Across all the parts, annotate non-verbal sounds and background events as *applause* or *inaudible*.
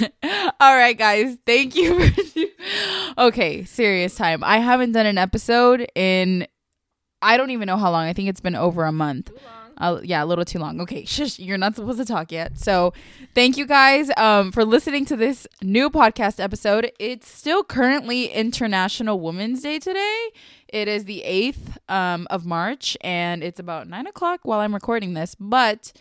*laughs* All right, guys. Thank you. *laughs* Okay, serious time. I haven't done an episode in I don't even know how long. I think it's been over a month. Uh, yeah, a little too long. Okay, *laughs* shush, you're not supposed to talk yet. So, thank you guys um, for listening to this new podcast episode. It's still currently International Women's Day today. It is the 8th um, of March, and it's about 9 o'clock while I'm recording this. But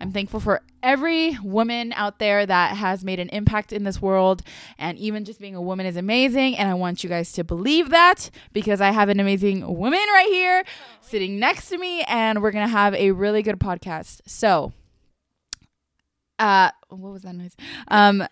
I'm thankful for every woman out there that has made an impact in this world. And even just being a woman is amazing. And I want you guys to believe that because I have an amazing woman right here sitting next to me. And we're going to have a really good podcast. So, uh, what was that noise? Um,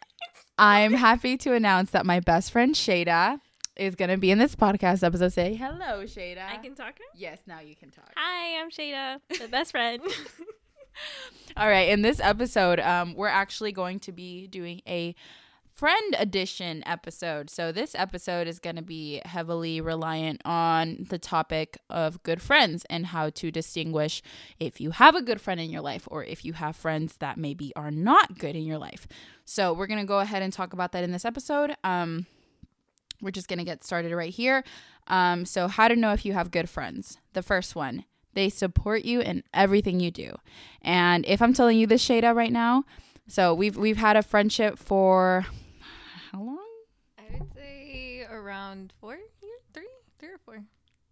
I'm happy to announce that my best friend Shada is gonna be in this podcast episode. Say hello, Shada. I can talk now? Yes, now you can talk. Hi, I'm Shada, the best friend. *laughs* *laughs* All right, in this episode, um, we're actually going to be doing a friend edition episode. So this episode is going to be heavily reliant on the topic of good friends and how to distinguish if you have a good friend in your life or if you have friends that maybe are not good in your life. So we're going to go ahead and talk about that in this episode. Um, we're just going to get started right here. Um, so how to know if you have good friends. The first one, they support you in everything you do. And if I'm telling you this Shada right now, so we've we've had a friendship for how long? I would say around four years, three, three or four.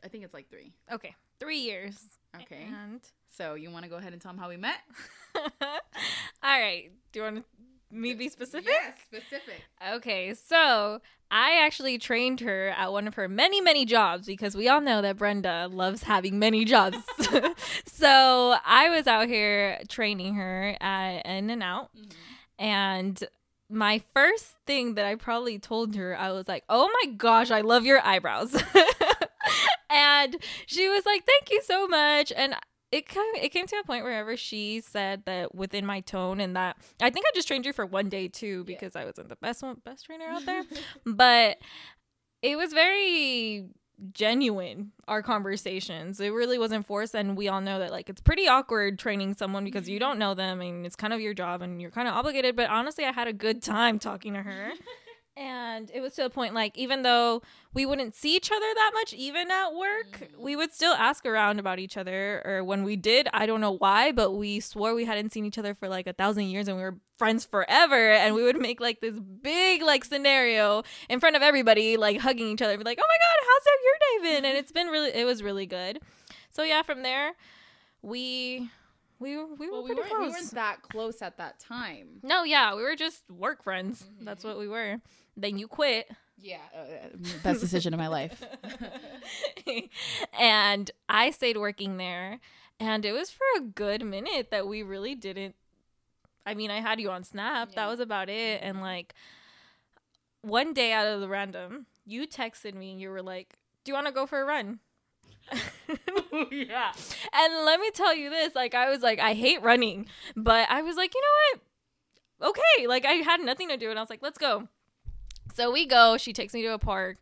I think it's like three. Okay, three years. Okay. And So you want to go ahead and tell them how we met? *laughs* all right, do you want me be specific? Yes, specific. Okay, so I actually trained her at one of her many, many jobs because we all know that Brenda loves having many jobs. *laughs* *laughs* so I was out here training her at In-N-Out. Mm-hmm. And my first thing that I probably told her, I was like, oh my gosh, I love your eyebrows. *laughs* and she was like, thank you so much. And it kind of, it came to a point wherever she said that within my tone and that I think I just trained you for one day too because I wasn't the best one best trainer out there, *laughs* but it was very genuine our conversations. It really wasn't forced. And we all know that like it's pretty awkward training someone because you *laughs* don't know them and it's kind of your job and you're kind of obligated. But honestly i had a good time talking to her *laughs* and it was to a point like even though we wouldn't see each other that much even at work mm-hmm. we would still ask around about each other or when we did. I don't know why but we swore we hadn't seen each other for like a thousand years and we were friends forever. And we would make like this big like scenario in front of everybody like hugging each other and be like oh my god how's that your day been and it's been really it was really good. So yeah from there we we we were Well, we weren't, we weren't that close at that time. no yeah we were just work friends. Mm-hmm. That's what we were then you quit Yeah, uh, best decision of my life. *laughs* and I stayed working there. And it was for a good minute that we really didn't. I mean, I had you on Snap. Yeah. That was about it. And like one day out of the random, you texted me and you were like, Do you want to go for a run? *laughs* yeah. And let me tell you this like, I was like, I hate running. But I was like, You know what? Okay. Like, I had nothing to do. And I was like, Let's go. So we go. She takes me to a park.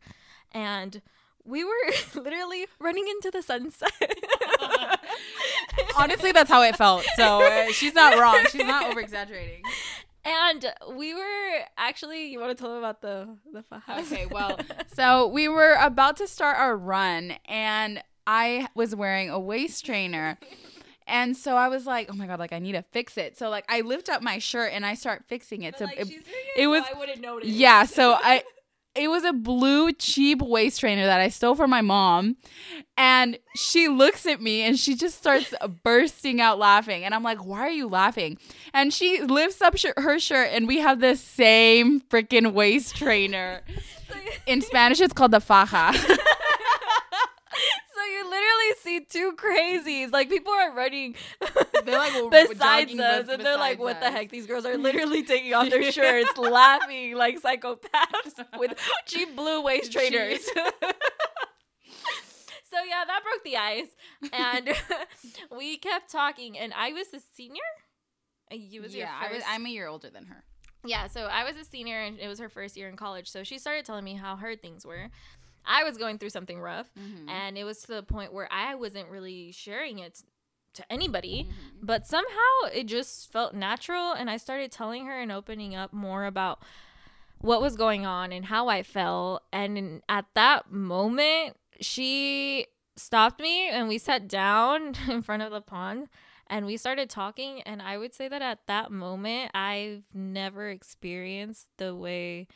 And we were *laughs* literally running into the sunset. *laughs* Honestly, that's how it felt. So uh, she's not wrong. She's not *laughs* over exaggerating. And we were actually. You want to tell them about the the fajas? Okay, well, so we were about to start our run, and I was wearing a waist trainer. And so I was like, oh my God, like I need to fix it. So like I lift up my shirt and I start fixing it. so it, it was I wouldn't notice. yeah, *laughs* so I it was a blue cheap waist trainer that I stole from my mom. And she looks at me and she just starts *laughs* bursting out laughing. And I'm like, why are you laughing? And she lifts up sh- her shirt and we have the same freaking waist trainer. *laughs* In Spanish, it's called the faja. Literally see two crazies. Like people are running They're like *laughs* besides us, and they're like, besides "What the heck? These girls are *laughs* literally taking off their shirts, laughing like psychopaths *laughs* with cheap blue waist trainers." so yeah, that broke the ice, and we kept talking. And I was a senior. And You was your yeah, I was. I'm a year older than her. Yeah, so I was a senior and it was her first year in college. So she started telling me how hard things were. I was going through something rough Mhm. and it was to the point where I wasn't really sharing it to anybody, Mm-hmm. but somehow it just felt natural. And I started telling her and opening up more about what was going on and how I felt. And in, at that moment, she stopped me and we sat down *laughs* in front of the pond and we started talking. And I would say that at that moment, I've never experienced the way,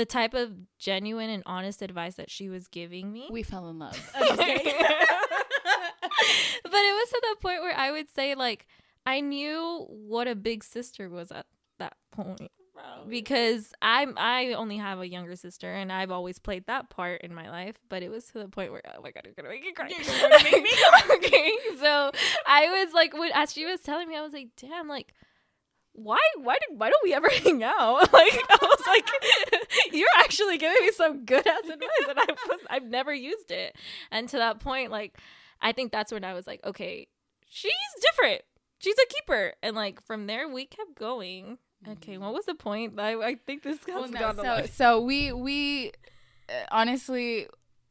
the type of genuine and honest advice that she was giving me. We fell in love. *laughs* but it was to the point where I would say like I knew what a big sister was at that point because I'm I only have a younger sister and I've always played that part in my life, but it was to the point where oh my god, you're gonna make me cry. You're gonna make me *laughs* okay, so I was like, when as she was telling me, I was like, damn, like. Why? Why did? Why don't we ever *laughs* hang out? *laughs* Like I was like, *laughs* you're actually giving me some good ass advice, and I was I've never used it. And to that point, like I think that's when I was like, okay, she's different. She's a keeper. And like from there, we kept going. Okay, what was the point? I, I think this has Well, no, gone so so we we uh, honestly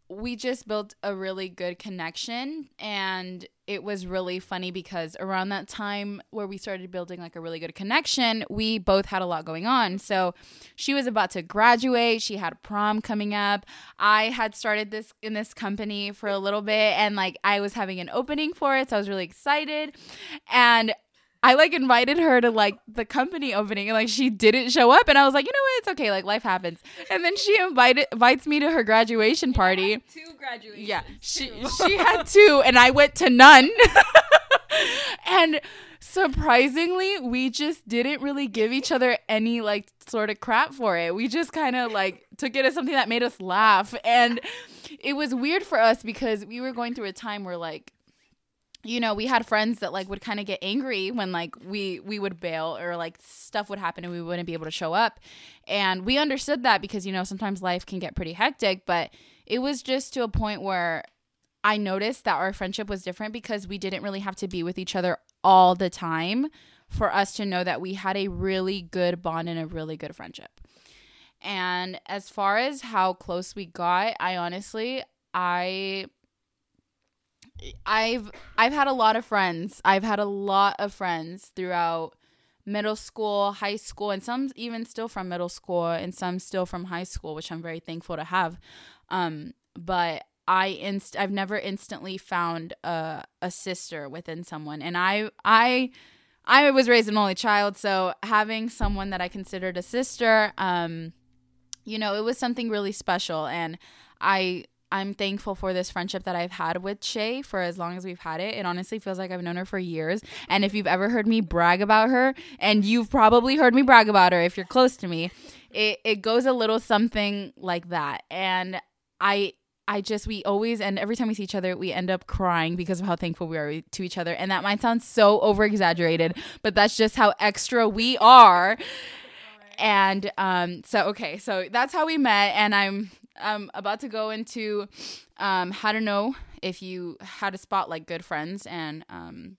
we just built a really good connection and it was really funny because around that time where we started building like a really good connection we both had a lot going on. So she was about to graduate. She had prom coming up. I had started this in this company for a little bit and like i was having an opening for it so i was really excited. And I like invited her to like the company opening and like she didn't show up and I was like, you know what, it's okay, like life happens. And then she invited invites me to her graduation party. Two graduations. Yeah. She she had *laughs* two and I went to none. *laughs* and surprisingly, we just didn't really give each other any like sort of crap for it. We just kind of like took it as something that made us laugh and it was weird for us because we were going through a time where like you know we had friends that like would kind of get angry when like we we would bail or like stuff would happen and we wouldn't be able to show up. And we understood that because you know sometimes life can get pretty hectic but it was just to a point where i noticed that our friendship was different because we didn't really have to be with each other all the time for us to know that we had a really good bond and a really good friendship. And as far as how close we got i honestly i I've I've had a lot of friends. I've had a lot of friends throughout middle school, high school, and some even still from middle school and some still from high school, which I'm very thankful to have. Um, but I inst I've never instantly found a a sister within someone, and I I I was raised an only child, so having someone that I considered a sister, um, you know, it was something really special, and I I'm thankful for this friendship that I've had with Shay for as long as we've had it. It honestly feels like I've known her for years. And if you've ever heard me brag about her, and you've probably heard me brag about her if you're close to me, it, it goes a little something like that. And I I just we always and every time we see each other, we end up crying because of how thankful we are to each other. And that might sound so over exaggerated, but that's just how extra we are. And um, so okay, so that's how we met, and I'm um about to go into um how to know if you how to spot like good friends, and um,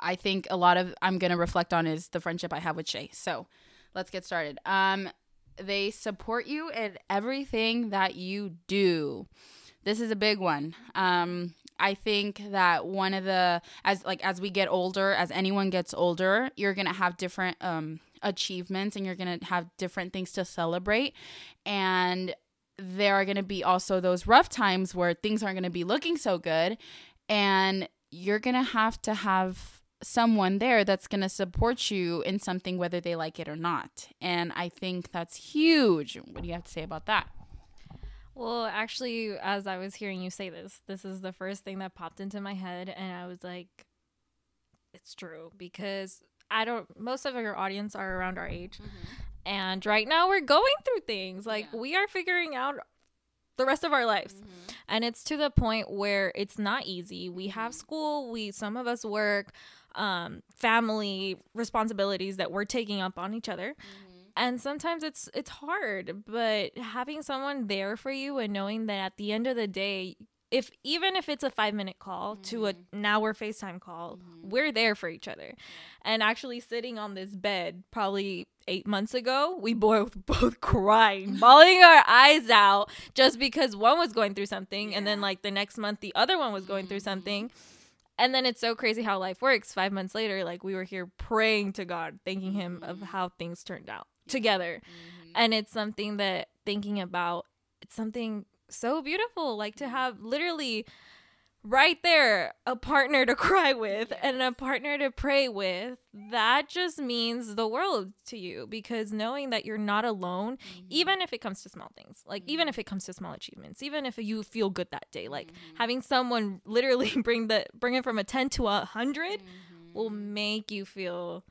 I think a lot of I'm gonna reflect on is the friendship I have with Shay. So let's get started. Um, they support you in everything that you do. This is a big one. Um, I think that one of the as like as we get older, as anyone gets older, you're gonna have different um achievements and you're gonna have different things to celebrate, and there are gonna be also those rough times where things aren't gonna be looking so good, and you're gonna have to have someone there that's going to support you in something whether they like it or not. And I think that's huge. What do you have to say about that? Well, actually, as I was hearing you say this, this is the first thing that popped into my head, and I was like, it's true because I don't, most of your audience are around our age. Mm-hmm. And right now we're going through things. Like, Yeah. we are figuring out the rest of our lives. Mm-hmm. And it's to the point where it's not easy. We have mm-hmm. school, we, some of us work, um, family responsibilities that we're taking up on each other mm-hmm. and sometimes it's it's hard but having someone there for you and knowing that at the end of the day if even if it's a five minute call to a mm-hmm. now we're facetime call mm-hmm. we're there for each other. And actually sitting on this bed probably eight months ago we *laughs* both both crying *laughs* bawling our eyes out just because one was going through something and then like the next month the other one was going through mm-hmm. something. And then it's so crazy how life works. Five months later, like we were here praying to God, thanking Him of Mhm. how things turned out together. And it's something that thinking about, it's something so beautiful. Like to mm-hmm. have literally right there a partner to *laughs* cry with and a partner to pray with. That just means the world to you because knowing that you're not alone, mm-hmm. even if it comes to small things, like even if mm-hmm. it comes to small achievements, even if you feel good that day, like having someone *laughs* literally bring the bring it from a 10 to a 100 will make you feel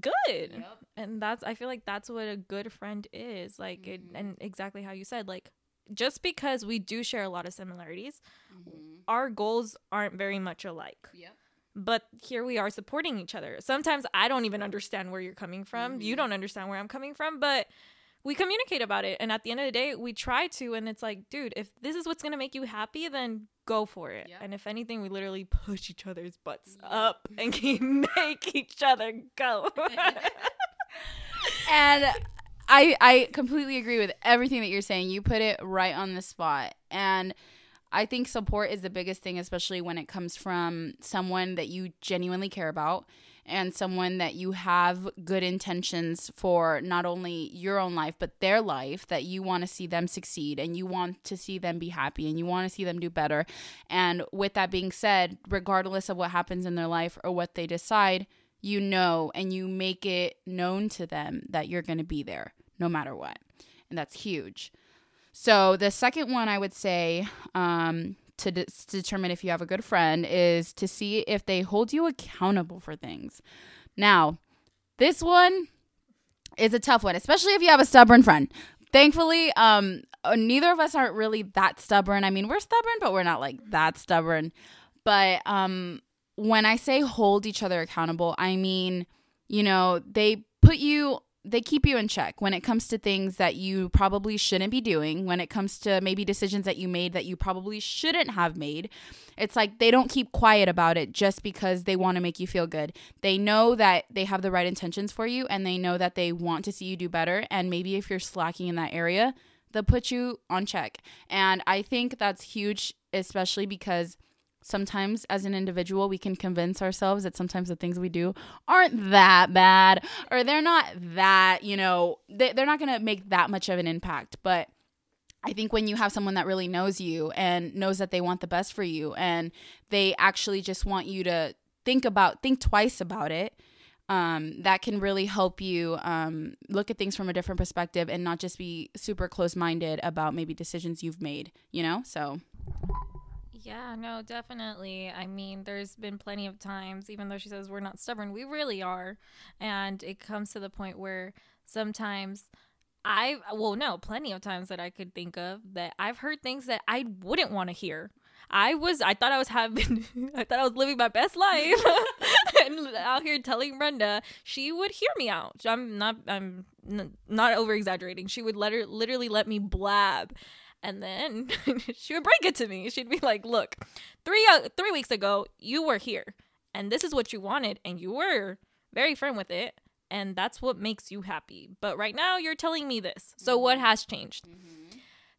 good Yep. and that's i feel like that's what a good friend is like it, and exactly how you said like just because we do share a lot of similarities Mhm. our goals aren't very much alike Yep. but here we are supporting each other sometimes i don't even understand where you're coming from you Mhm. don't understand where i'm coming from but we communicate about it and at the end of the day we try to and it's like dude if this is what's going to make you happy then go for it Yep. and if anything we literally push each other's butts Yep. up and *laughs* make each other go *laughs* *laughs* and I I completely agree with everything that you're saying. You put it right on the spot. And I think support is the biggest thing, especially when it comes from someone that you genuinely care about and someone that you have good intentions for not only your own life, but their life, that you want to see them succeed and you want to see them be happy and you want to see them do better. And with that being said, regardless of what happens in their life or what they decide, you know and you make it known to them that you're going to be there no matter what. And that's huge. So, the second one I would say um, to, de- to determine if you have a good friend is to see if they hold you accountable for things. Now, this one is a tough one, especially if you have a stubborn friend. Thankfully, um, uh, neither of us aren't really that stubborn. I mean, we're stubborn, but we're not like that stubborn. But um, when I say hold each other accountable, I mean, you know, they put you they keep you in check when it comes to things that you probably shouldn't be doing, when it comes to maybe decisions that you made that you probably shouldn't have made. It's like they don't keep quiet about it just because they want to make you feel good. They know that they have the right intentions for you and they know that they want to see you do better. And maybe if you're slacking in that area, they'll put you on check. And I think that's huge, especially because sometimes as an individual we can convince ourselves that sometimes the things we do aren't that bad or they're not that you know they, they're not going to make that much of an impact. But i think when you have someone that really knows you and knows that they want the best for you and they actually just want you to think about think twice about it um, that can really help you um, look at things from a different perspective and not just be super close-minded about maybe decisions you've made you know? So Yeah, no, definitely. I mean, there's been plenty of times, even though she says we're not stubborn, we really are. And it comes to the point where sometimes I, well, no, plenty of times that I could think of that I've heard things that I wouldn't want to hear. I was, I thought I was having, *laughs* I thought I was living my best life. *laughs* and out here telling Brenda, she would hear me out. I'm not, I'm n- not over exaggerating. She would let her, literally let me blab and then *laughs* she would break it to me. She'd be like, "Look, three uh, three weeks ago, you were here, and this is what you wanted, and you were very firm with it, and that's what makes you happy. But right now, you're telling me this. So what has changed?"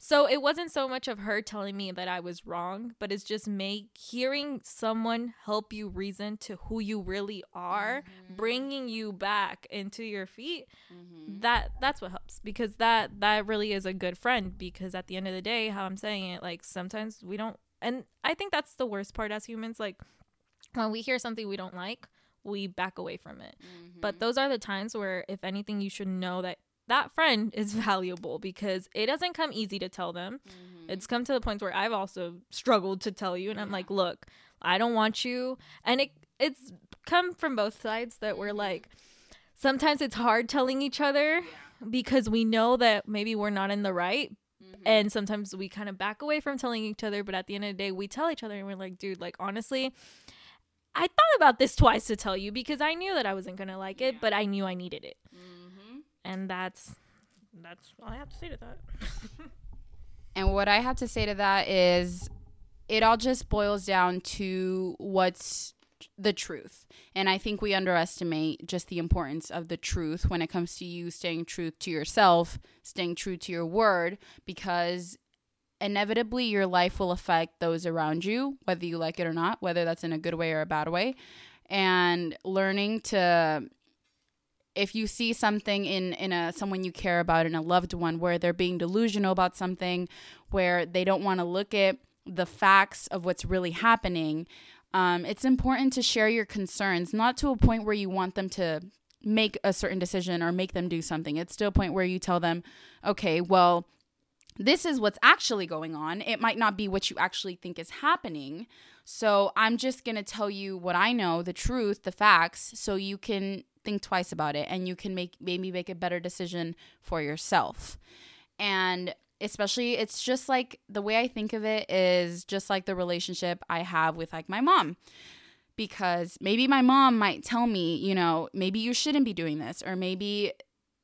So it wasn't so much of her telling me that I was wrong, but it's just me hearing someone help you reason to who you really are, mm-hmm. bringing you back into your feet. Mm-hmm. That that's what helps because that that really is a good friend because at the end of the day, how I'm saying it, like sometimes we don't and I think that's the worst part as humans like when we hear something we don't like, we back away from it. But mm-hmm. those are the times where if anything you should know that that friend is *laughs* valuable because it doesn't come easy to tell them. Mm-hmm. It's come to the point where I've also struggled to tell you and I'm like, "Look, I don't want you." And it it's come from both sides that we're mm-hmm. like sometimes it's hard telling each other because we know that maybe we're not in the right mm-hmm. and sometimes we kind of back away from telling each other but at the end of the day we tell each other and we're like dude like honestly i thought about this twice to tell you because i knew that i wasn't gonna like it but i knew i needed it and that's that's all i have to say to that *laughs* And what I have to say to that is it all just boils down to what's the truth. And I think we underestimate just the importance of the truth when it comes to you staying true to yourself, staying true to your word, because inevitably your life will affect those around you, whether you like it or not, whether that's in a good way or a bad way. And learning to if you see something in in a someone you care about in a loved one where they're being delusional about something where they don't want to look at the facts of what's really happening um, it's important to share your concerns not to a point where you want them to make a certain decision or make them do something. It's still a point where you tell them okay well this is what's actually going on. It might not be what you actually think is happening. So i'm just going to tell you what i know the truth the facts so you can think twice about it and you can make maybe make a better decision for yourself. And especially it's just like the way I think of it is just like the relationship I have with like my mom. Because maybe my mom might tell me, you know, maybe you shouldn't be doing this or maybe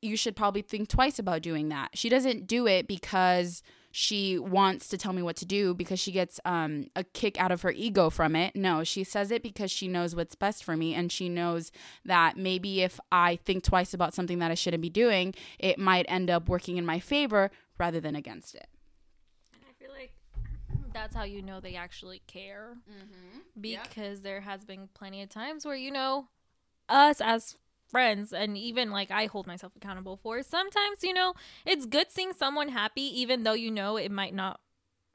you should probably think twice about doing that. She doesn't do it because she wants to tell me what to do because she gets um, a kick out of her ego from it. No, she says it because she knows what's best for me. And she knows that maybe if I think twice about something that I shouldn't be doing, it might end up working in my favor rather than against it. And I feel like that's how you know they actually care. Mm-hmm. Because yep. there has been plenty of times where, you know, us as friends and even like I hold myself accountable for. Sometimes, you know, it's good seeing someone happy even though you know it might not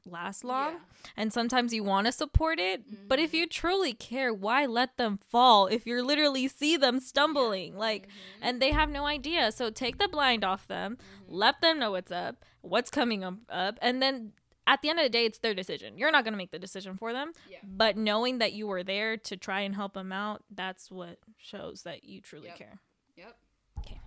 last long. Yeah. And sometimes you want to support it, mm-hmm. but if mm-hmm. you truly care, why let them fall if you literally see them stumbling? Yeah. Like mm-hmm. and they have no idea. So take the blind off them, mm-hmm. let them know what's up, what's coming up, up and then at the end of the day, it's their decision. You're not going to make the decision for them. Yeah. But knowing that you were there to try and help them out, that's what shows that you truly yep. care. Yep. Okay.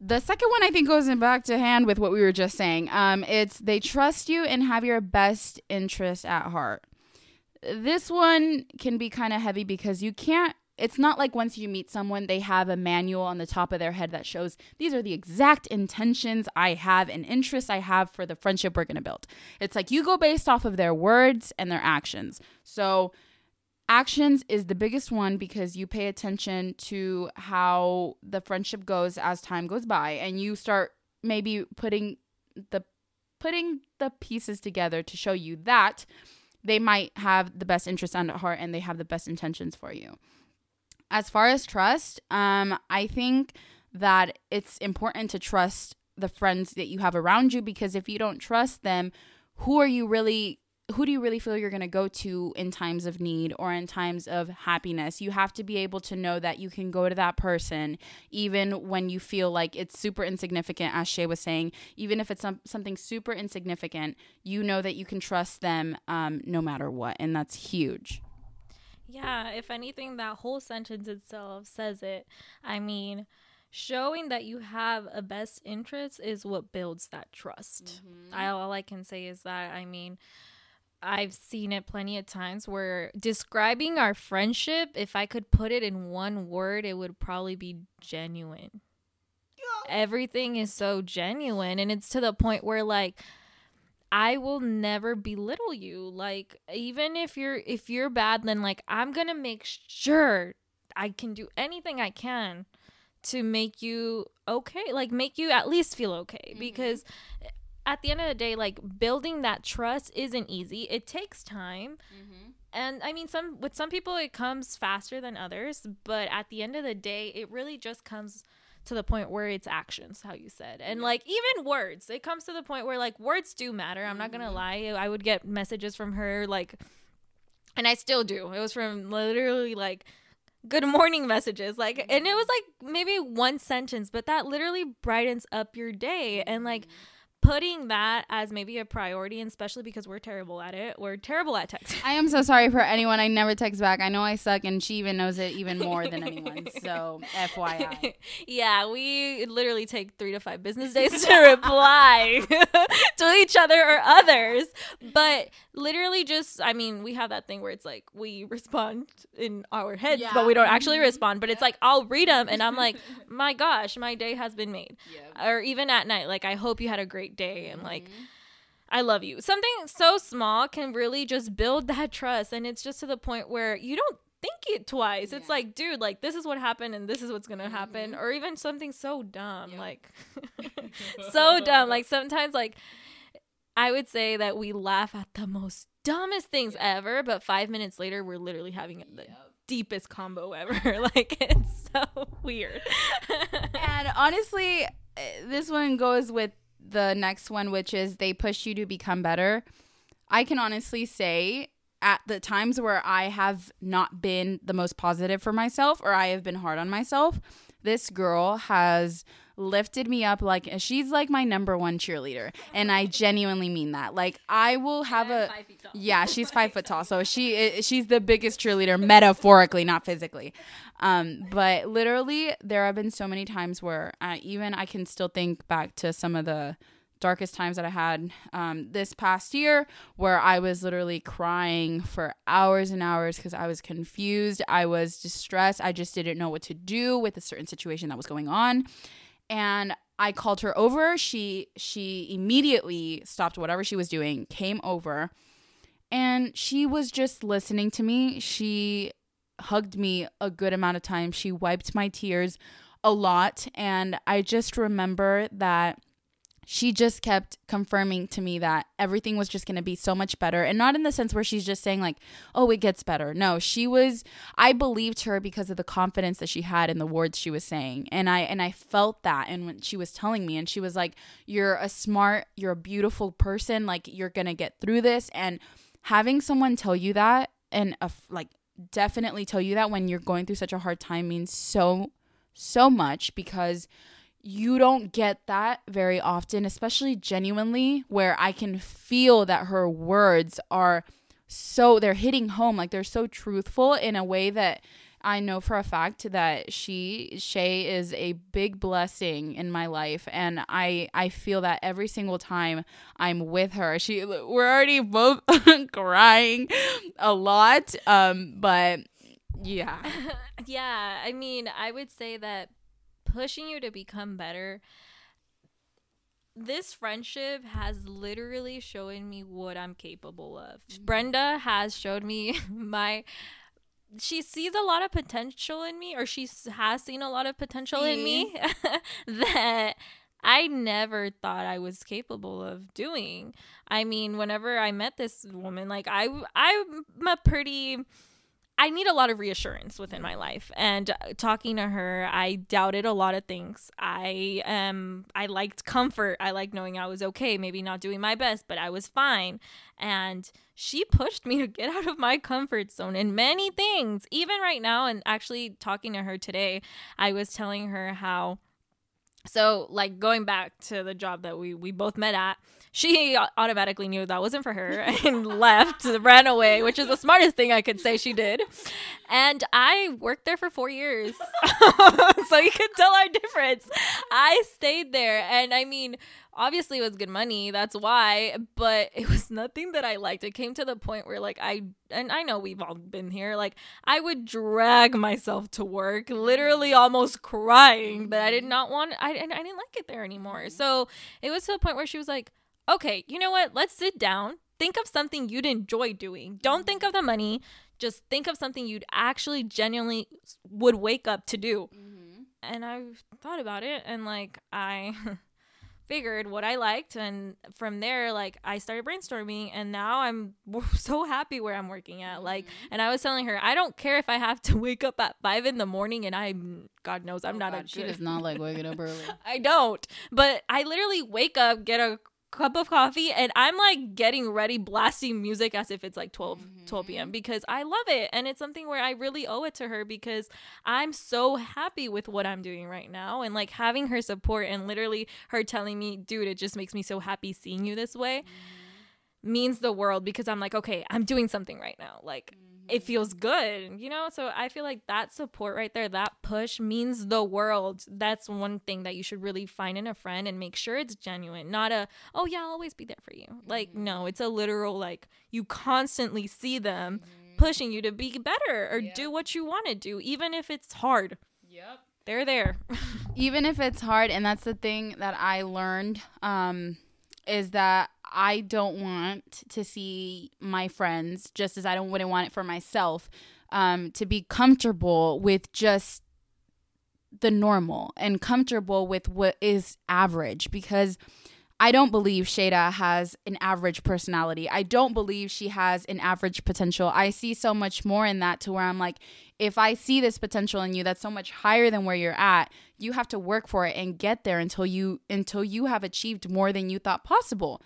The second one I think goes in back to hand with what we were just saying. Um, it's they trust you and have your best interest at heart. This one can be kind of heavy because you can't it's not like once you meet someone, they have a manual on the top of their head that shows these are the exact intentions I have and interests I have for the friendship we're going to build. It's like you go based off of their words and their actions. So, actions is the biggest one because you pay attention to how the friendship goes as time goes by and you start maybe putting the putting the pieces together to show you that they might have the best interest at heart and they have the best intentions for you as far as trust, um, I think that it's important to trust the friends that you have around you because if you don't trust them, who are you really who do you really feel you're going to go to in times of need or in times of happiness? You have to be able to know that you can go to that person even when you feel like it's super insignificant, as Shay was saying. Even if it's some, something super insignificant, you know that you can trust them um, no matter what. And that's huge. Yeah, if anything, that whole sentence itself says it. I mean, showing that you have a best interest is what builds that trust. Mm-hmm. I, all I can say is that, I mean, I've seen it plenty of times where describing our friendship, if I could put it in one word, it would probably be genuine. Everything is so genuine, and it's to the point where, like, I will never belittle you. Like even if you're if you're bad then like I'm going to make sure I can do anything I can to make you okay, like make you at least feel okay mm-hmm. because at the end of the day like building that trust isn't easy. It takes time. Mm-hmm. And I mean some with some people it comes faster than others, but at the end of the day it really just comes to the point where it's actions, how you said. And like even words, it comes to the point where like words do matter. I'm not gonna mm-hmm. lie. I would get messages from her like, and I still do. It was from literally like good morning messages like and it was like maybe one sentence but that literally brightens up your day and like mm-hmm putting that as maybe a priority, and especially because we're terrible at it. We're terrible at texting. I am so sorry for anyone I never text back. I know I suck, and she even knows it even more than anyone. *laughs* So, FYI. *laughs* Yeah, we literally take three to five business days to reply *laughs* each other or others. But literally, just, I mean, we have that thing where it's like we *laughs* respond in our heads, yeah. but we don't actually respond. But it's like I'll read them, and I'm *laughs* like, my gosh, my day has been made. Yeah. Or even at night, like, I hope you had a great day and like mm-hmm. I love you. Something so small can really just build that trust and it's just to the point where you don't think it twice. Yeah. It's like, dude, like this is what happened and this is what's going to mm-hmm. happen or even something so dumb yep. like *laughs* so dumb like sometimes like I would say that we laugh at the most dumbest things ever, but five minutes later, we're literally having the deepest combo ever. *laughs* like it's so weird. *laughs* and honestly, eh, this one goes with the next one, which is they push you to become better. I can honestly say at the times where I have not been the most positive for myself or I have been hard on myself, this girl has lifted me up like she's like my number one cheerleader and i genuinely mean that. Like i will have a yeah she's five foot *laughs* tall so she she's the biggest cheerleader metaphorically not physically. Um but literally there have been so many times where uh, even i can still think back to some of the darkest times that I had um, this past year, where I was literally crying for hours and hours because I was confused. I was distressed. I just didn't know what to do with a certain situation that was going on. And I called her over. She she immediately stopped whatever she was doing, came over, and she was just listening to me. She hugged me a good amount of time. She wiped my tears a lot, and I just remember that she just kept confirming to me that everything was just going to be so much better. And not in the sense where she's just saying like oh it gets better. No she was i believed her because of the confidence that she had in the words she was saying. And i and i felt that and when she was telling me. And she was like you're a smart you're a beautiful person. Like you're going to get through this. And having someone tell you that and a, like definitely tell you that when you're going through such a hard time means so so much because you don't get that very often, especially genuinely, where I can feel that her words are so, they're hitting home. Like they're so truthful in a way that I know for a fact that she, Shay, is a big blessing in my life. And I, I feel that every single time I'm with her. She, we're already both *laughs* crying a lot. Um, but yeah. *laughs* yeah. I mean, I would say that pushing you to become better this friendship has literally shown me what I'm capable of. Mm-hmm. Brenda has showed me *laughs* my she sees a lot of potential in me or she has seen a lot of potential in me *laughs* that I never thought I was capable of doing. I mean, whenever I met this woman, like I I'm a pretty I need a lot of reassurance within my life. And uh, talking to her, I doubted a lot of things. I um I liked comfort. I liked knowing I was okay, maybe not doing my best, but I was fine. And she pushed me *laughs* to get out of my comfort zone in many things. Even right now and actually talking to her today, I was telling her how so like going back to the job that we we both met at she automatically knew that wasn't for her *laughs* and left ran away which is the smartest thing i could say she did. And i worked there for four years. *laughs* So you can tell our difference. I stayed there. And i mean obviously it was good money that's why but *laughs* it was nothing that i liked. It came to the point where like i and i know we've all been here like i would drag myself to work literally almost crying that i did not want i, I didn't like it there anymore. So it was to the point where she was like okay you know what? Let's sit down. Think of something you'd enjoy doing. Don't think of the money. Just think of something you'd actually genuinely would wake up to do. Mm-hmm. and i thought about it and like i *laughs* figured what I liked and from there like I started brainstorming and now I'm *laughs* so happy where I'm working at. Like mm-hmm. and I was telling her I don't care if I have to *laughs* wake up at 5 in the morning and I'm God knows I'm oh not God, a good she does not like waking up early. I don't. But I literally wake up get a cup of coffee and I'm like getting ready, blasting music as if it's like 12, mm-hmm. 12 p.m. because I love it. And it's something where I really owe it to her because I'm so happy with what I'm doing right now. And like having her support and literally her telling me, dude, it just makes me so happy seeing you this way mm-hmm. means the world because I'm like, okay, I'm doing something right now. Like, mm-hmm it feels good, you know? So I feel like that support right there, that push means the world. That's one thing that you should really find in a friend and make sure it's genuine, not a, oh yeah, I'll always be there for you. Mm-hmm. Like, no, it's a literal, like, you constantly see them mm-hmm. pushing you to be better or do what you want to do, even if it's hard. Yep. They're there. even if it's hard. And that's the thing that I learned. Um, is that I don't want to see my friends, just as I don't wouldn't want it for myself, um, to be comfortable with just the normal and comfortable with what is average because I don't believe Shada has an average personality. I don't believe she has an average potential. I see so much more in that to where I'm like, if I see this potential in you that's so much higher than where you're at, you have to work for it and get there until you until you have achieved more than you thought possible.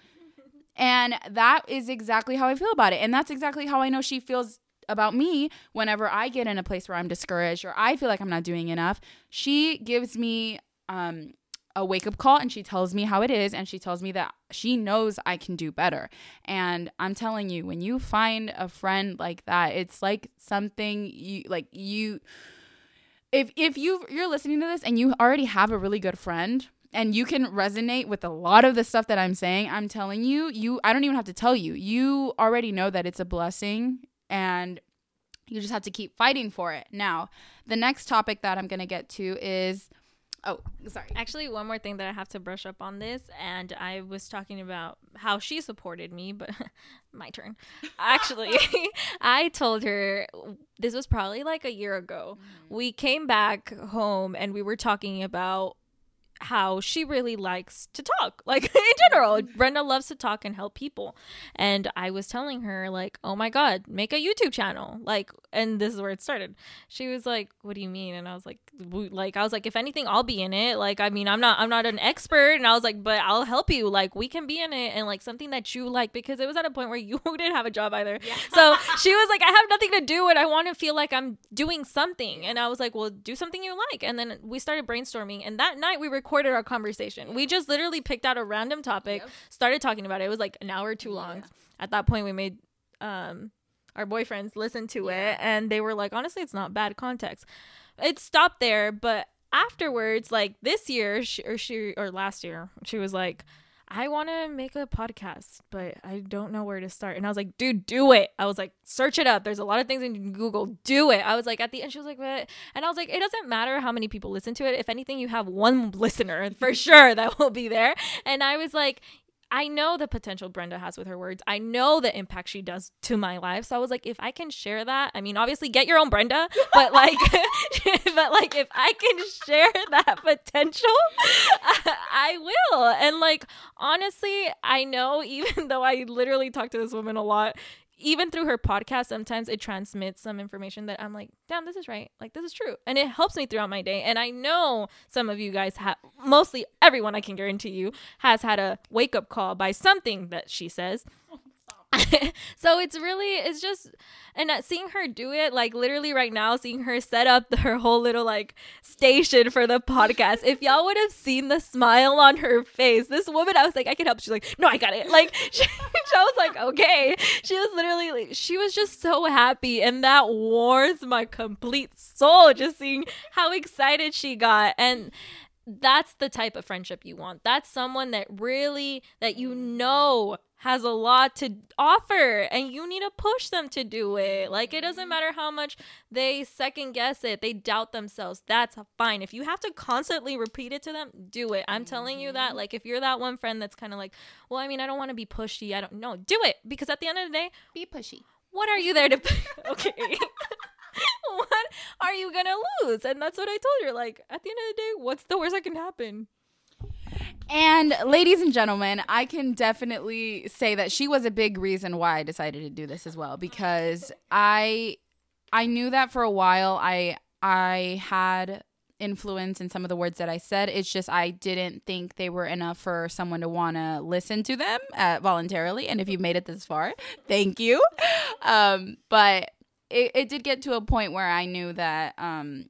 And that is exactly how I feel about it. And that's exactly how I know she feels about me whenever I get in a place where I'm discouraged or I feel like I'm not doing enough. She gives me um a wake up call and she tells me how it is and she tells me that she knows I can do better. And I'm telling you, when you find a friend like that, it's like something you like you if if you you're listening to this and you already have a really good friend and you can resonate with a lot of the stuff that I'm saying, I'm telling you, you I don't even have to tell you. You already know that it's a blessing and you just have to keep fighting for it. Now, the next topic that I'm going to get to is Oh, sorry. Actually, one more thing that I have to brush up on this, and I was talking about how she supported me, but *laughs* my turn. Actually, *laughs* I told her this was probably like a year ago. Mm-hmm. We came back home and we were talking about how she really likes to talk *laughs* like in general. Mm-hmm. brenda loves to talk and help people. And i was telling her like oh my god make a youtube channel. Like and this is where it started she was like what do you mean and i was like like i was like if anything i'll be in it like i mean i'm not i'm not an expert and i was like but i'll help you like we can be in it and like something that you like because it was at a point where *laughs* you didn't have a job either yeah. so she was like i have nothing to do and i want to feel like i'm doing something and i was like well do something you like and then we started brainstorming and that night we recorded our conversation. We just literally picked out a random topic, yep. started talking about it. It was like an hour too long. Yeah. At that point, we made um, our boyfriends listened to yeah. it, and they were like, honestly, it's not bad context. It stopped there, but afterwards, like this year, she, or she or last year, she was like, I want to make a podcast, but I don't know where to start. And I was like, dude, do it. I was like, search it up. There's a lot of things in Google. Do it. I was like, at the end, she was like, what? And I was like, it doesn't matter how many people listen to it. If anything, you have one *laughs* listener for sure that will be there. And I was like, I know the potential Brenda has with her words. I know the impact she does to my life. So I was like, if I can share that, I mean, obviously get your own Brenda, but *laughs* like, *laughs* but like, if I can share that potential, *laughs* I will. And like, honestly, I know even though I literally talk to this woman a lot, even through her podcast, sometimes it transmits some information that I'm like, damn, this is right. Like, this is true. And it helps me throughout my day. And I know some of you guys have, mostly everyone, I can guarantee you, has had a wake up call by something that she says. *laughs* *laughs* so it's really it's just and uh, seeing her do it like literally right now seeing her set up her whole little like station for the podcast if y'all would have seen the smile on her face this woman i was like i can help. She's like no i got it. Like *laughs* she, she was like okay. She was literally like, she was just so happy and that warms my complete soul just seeing how excited she got and that's the type of friendship you want that's someone that really that you know has a lot to offer and you need to push them to do it. Like it doesn't matter how much they second guess it, they doubt themselves. That's fine. If you have to constantly repeat it to them, do it. I'm telling you that mm-hmm. like if you're that one friend that's kind of like, "Well, I mean, I don't want to be pushy. I don't know." Do it because at the end of the day, be pushy. What are you there to *laughs* Okay. *laughs* *laughs* what are you to lose? And that's what I told her like at the end of the day, what's the worst that can happen? And ladies and gentlemen, I can definitely say that she was a big reason why I decided to do this as well because I I knew that for a while I I had influence in some of the words that I said. It's just I didn't think they were enough for someone to want to listen to them uh, voluntarily. And if you've made it this far, thank you. Um, but it, it did get to a point where I knew that um,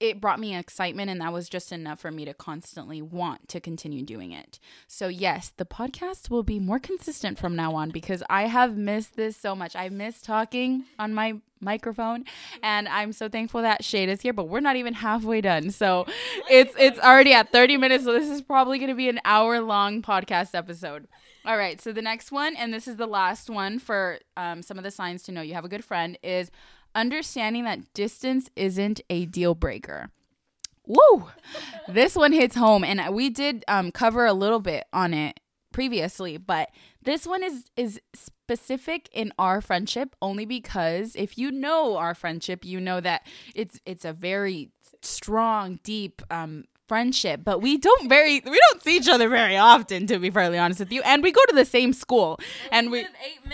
it brought me excitement and that was just enough for me to constantly want to continue doing it. So yes, the podcast will be more consistent from now on because I have missed this so much. I miss talking on my microphone and I'm so thankful that Shade is here, but we're not even halfway done. So it's it's already at 30 minutes, so this is probably going to be an hour long podcast episode. All right, so the next one, and this is the last one for um, some of the signs to know you have a good friend, is understanding that distance isn't a deal breaker. Woo! this one hits home, and we did um, cover a little bit on it previously, but this one is is specific in our friendship only because if you know our friendship, you know that it's it's a very strong, deep um, friendship, but we don't very we don't see each other very often to be fairly honest with you. And we go to the same school and we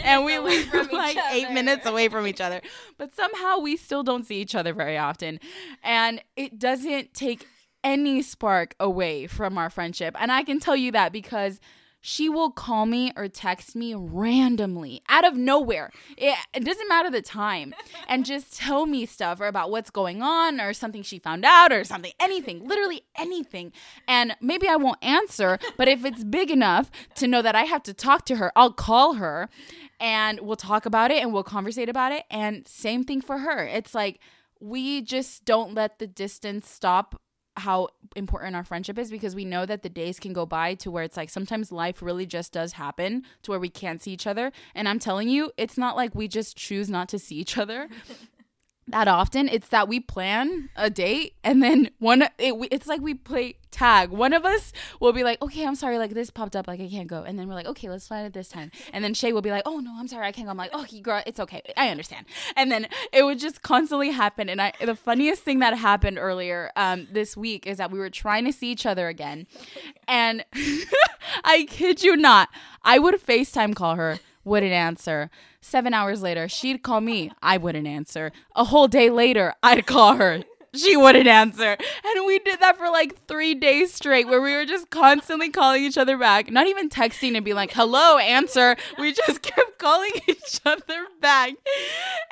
and we live like 8 minutes away from each other. But somehow we still don't see each other very often. And it doesn't take any spark away from our friendship. And I can tell you that because she will call me or text me randomly out of nowhere. It, it, doesn't matter the time *laughs* and just tell me stuff or about what's going on or something she found out or something, anything, literally anything. And maybe I won't answer, but if it's big enough to know that I have to talk to her, I'll call her and we'll talk about it and we'll conversate about it. And same thing for her. It's like, we just don't let the distance stop how important our friendship is because we know that the days can go by to where it's like sometimes life really just does happen to where we can't see each other. And I'm telling you, it's not like we just choose not to see each other. *laughs* that often it's that we plan a date and then one it, it's like we play tag. One of us will be like okay i'm sorry like this popped up like i can't go. And then we're like okay let's plan it this time. And then shay will be like oh no i'm sorry i can't go. I'm like oh girl it's okay i understand. And then it would just constantly happen. And i the funniest thing that happened earlier um this week is that we were trying to see each other again. And *laughs* i kid you not i would facetime call her wouldn't answer. Seven hours later, she'd call me. I wouldn't answer. A whole day later, I'd call her. She wouldn't answer. And we did that for like three days straight where we were just constantly calling each other back, not even texting and be like, hello, answer. We just *laughs* kept calling each other back.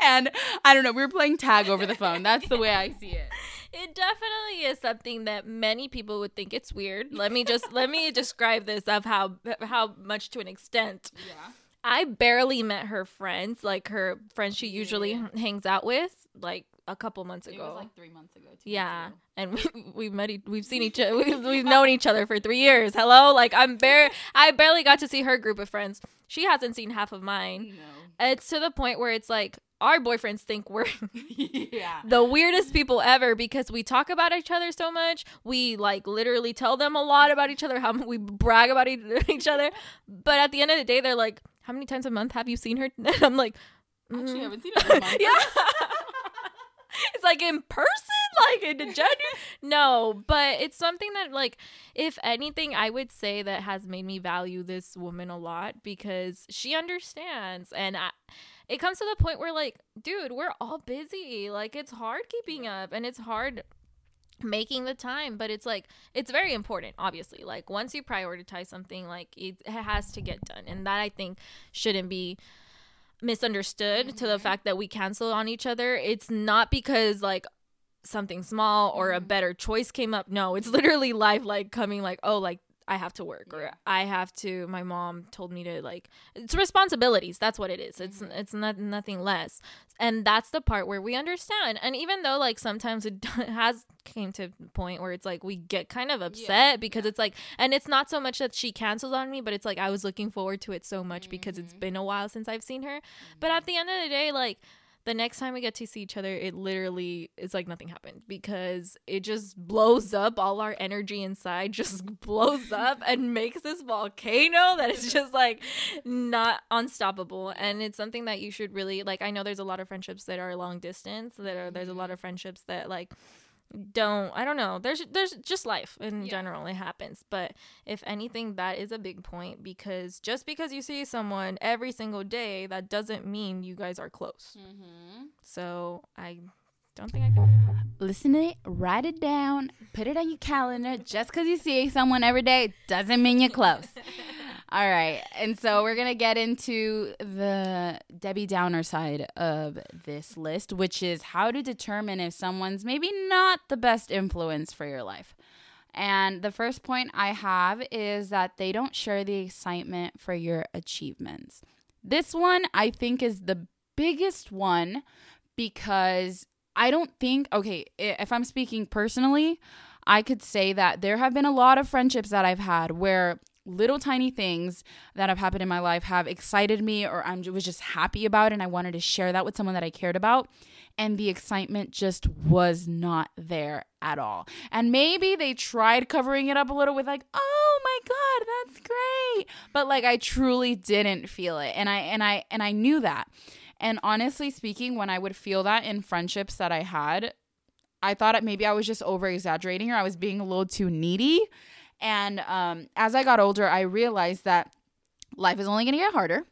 And I don't know, we were playing tag over the phone. That's the way I see it it definitely is something that many people would think it's weird. Let me just let me describe this of how how much to an extent. Yeah. I barely met her friends, like her friends she usually yeah. hangs out with, like a couple months ago. It was like three months ago. yeah, months ago. and we *laughs* we've met, e- we've seen each *laughs* other, we've, we've known each other for three years. Hello, like I'm bare, *laughs* I barely got to see her group of friends. She hasn't seen half of mine. No. It's to the point where it's like our boyfriends think we're yeah. the weirdest people ever because we talk about each other so much. We like literally tell them a lot about each other, how we brag about each other. But at the end of the day, they're like, how many times a month have you seen her? *laughs* And I'm like, mm. actually, I haven't seen her. *laughs* yeah. *laughs* it's like in person, like in January. no, but it's something that, like, if anything, I would say that has made me value this woman a lot because she understands, and I, it comes to the point where, like, dude, we're all busy. Like, it's hard keeping up, and it's hard making the time but it's like it's very important obviously like once you prioritize something like it, has to get done and that i think shouldn't be misunderstood mm-hmm. to the mm-hmm. fact that we cancel on each other it's not because like something small or a mm-hmm. better choice came up no it's literally life like coming like oh like I have to work or I have to my mom told me to like it's responsibilities that's what it is it's mm-hmm. it's not nothing less and that's the part where we understand and even though like sometimes it *laughs* has came to a point where it's like we get kind of upset yeah. because yeah. it's like and it's not so much that she cancels on me but it's like I was looking forward to it so much mm-hmm. because it's mm-hmm. been a while since I've seen her mm-hmm. but at the end of the day like the next time we get to see each other, it literally is like nothing happened because it just blows up. All our energy inside *laughs* just blows up and makes this volcano that is just like not unstoppable. And it's something that you should really like. I know there's a lot of friendships that are long distance, that are, there's a lot mm-hmm. of friendships that like don't i don't know. There's there's just life in yeah. general it happens. But if anything that is a big point because just because you see someone every single day that doesn't mean you guys are close. Mm-hmm. so i don't think i can listen to it write it down put it on your calendar. Just because you see someone every day doesn't mean you're close *laughs* All right. And so we're going to get into the Debbie Downer side of this list, which is how to determine if someone's maybe not the best influence for your life. And the first point I have is that they don't share the excitement for your achievements. This one I think is the biggest one because I don't think, okay, if I'm speaking personally, I could say that there have been a lot of friendships that I've had where little tiny things that have happened in my life have excited me or I was just happy about and I wanted to share that with someone that I cared about and the excitement just was not there at all. And maybe they tried covering it up a little with like, "Oh my god, that's great." But like I truly didn't feel it. And I and I and I knew that. And honestly speaking, when I would feel that in friendships that I had, I thought maybe I was just over exaggerating or I was being a little too needy. And um, as I got older, I realized that life is only going to get harder.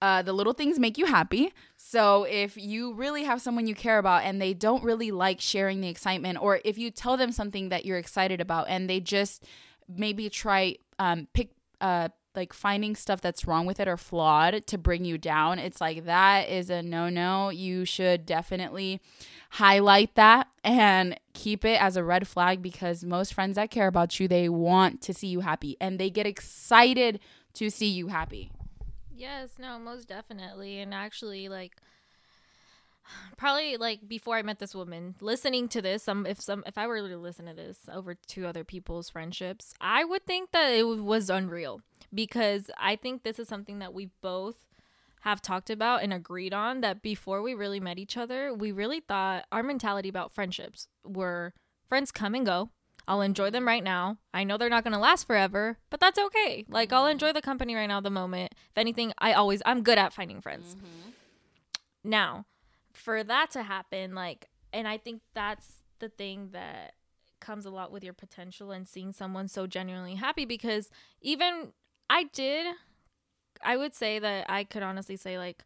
Uh, the little things make you happy. So if you really have someone you care about and they don't really like sharing the excitement, or if you tell them something that you're excited about and they just maybe try um, pick uh, like finding stuff that's wrong with it or flawed to bring you down, it's like that is a no no. You should definitely highlight that and keep it as a red flag because most friends that care about you, they want to see you happy and they get excited to see you happy. Yes, no, most definitely. And actually, like, *sighs* probably like before I met this woman, listening to this, some if some if I were to listen to this over to other people's friendships, I would think that it was unreal because I think this is something that we both have talked about and agreed on that before we really met each other, we really thought our mentality about friendships were friends come and go. I'll enjoy them right now. I know they're not going to last forever, but that's okay. Like I'll enjoy the company right now, the moment. If anything, I always I'm good at finding friends. Mm-hmm. Now, for that to happen, like, and I think that's the thing that comes a lot with your potential and seeing someone so genuinely happy because even I did, I would say that I could honestly say like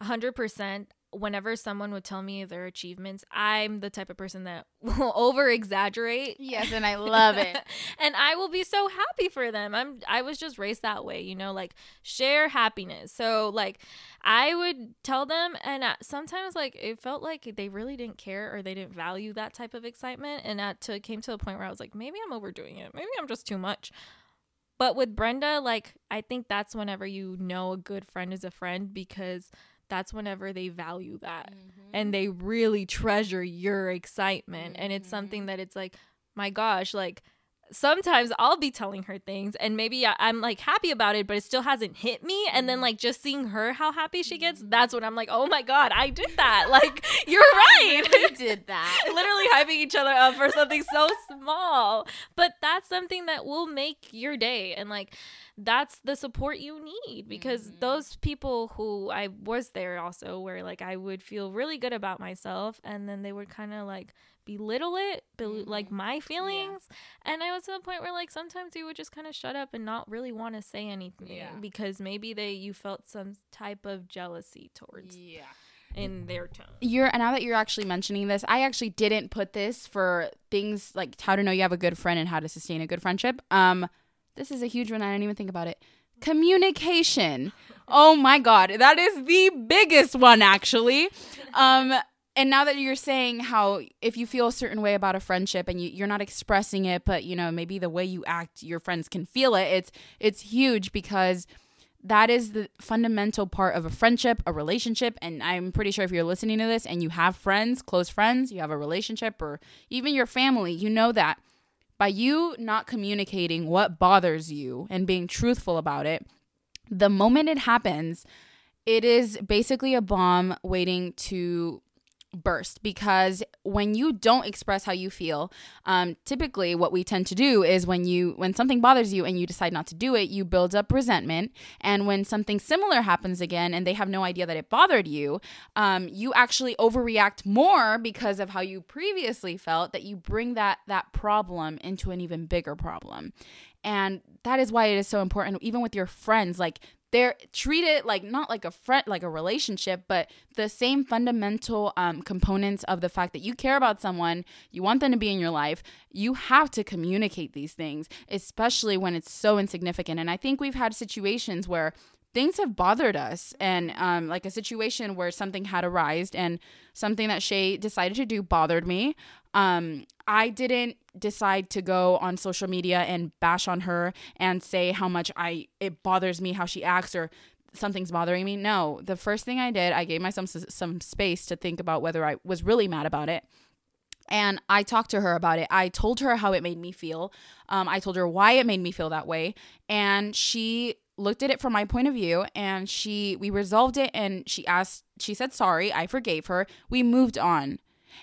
100% whenever someone would tell me their achievements, I'm the type of person that *laughs* will over exaggerate. Yes, and I love it. *laughs* and I will be so happy for them. I'm I was just raised that way, you know, like share happiness. So like I would tell them and sometimes like it felt like they really didn't care or they didn't value that type of excitement and that to came to a point where I was like maybe I'm overdoing it. Maybe I'm just too much. But with Brenda, like I think that's whenever you know a good friend is a friend because that's whenever they value that mm-hmm. and they really treasure your excitement. Mm-hmm. And it's something mm-hmm. that it's like, my gosh, like sometimes I'll be telling her things and maybe I, am like happy about it, but it still hasn't hit me. And then mm-hmm. like just seeing her how happy she gets, mm-hmm. that's when I'm like, oh my god, I did that. *laughs* Like you're right, really *laughs* did that. *laughs* Literally hyping each other up for something so small, but that's something that will make your day. And like that's the support you need because mm-hmm. those people who I was there also where like I would feel really good about myself and then they would kind of like belittle it, mm-hmm. like my feelings. Yeah. And I was to the point where like sometimes you would just kind of shut up and not really want to say anything yeah. because maybe they you felt some type of jealousy towards. Yeah in their tone. You're and now that you're actually mentioning this, I actually didn't put this for things like how to know you have a good friend and how to sustain a good friendship. Um this is a huge one. I didn't even think about it. Communication. Oh my god, that is the biggest one actually. Um and now that you're saying how if you feel a certain way about a friendship and you, you're not expressing it but you know maybe the way you act your friends can feel it it's it's huge because that is the fundamental part of a friendship a relationship. And i'm pretty sure if you're listening to this and you have friends close friends you have a relationship or even your family you know that by you not communicating what bothers you and being truthful about it the moment it happens it is basically a bomb waiting to burst because when you don't express how you feel um, typically what we tend to do is when you when something bothers you and you decide not to do it you build up resentment. And when something similar happens again and they have no idea that it bothered you um, you actually overreact more because of how you previously felt that you bring that that problem into an even bigger problem. And that is why it is so important even with your friends like they're treat it like not like a friend like a relationship but the same fundamental um, components of the fact that you care about someone you want them to be in your life you have to communicate these things especially when it's so insignificant. And i think we've had situations where things have bothered us and um, like a situation where something had arisen and something that shay decided to do bothered me um, I didn't decide to go on social media and bash on her and say how much I it bothers me how she acts or something's bothering me. No, the first thing I did, I gave myself some space to think about whether I was really mad about it. And I talked to her about it. I told her how it made me feel. Um, I told her why it made me feel that way. And she looked at it from my point of view and she we resolved it and she asked she said sorry i forgave her we moved on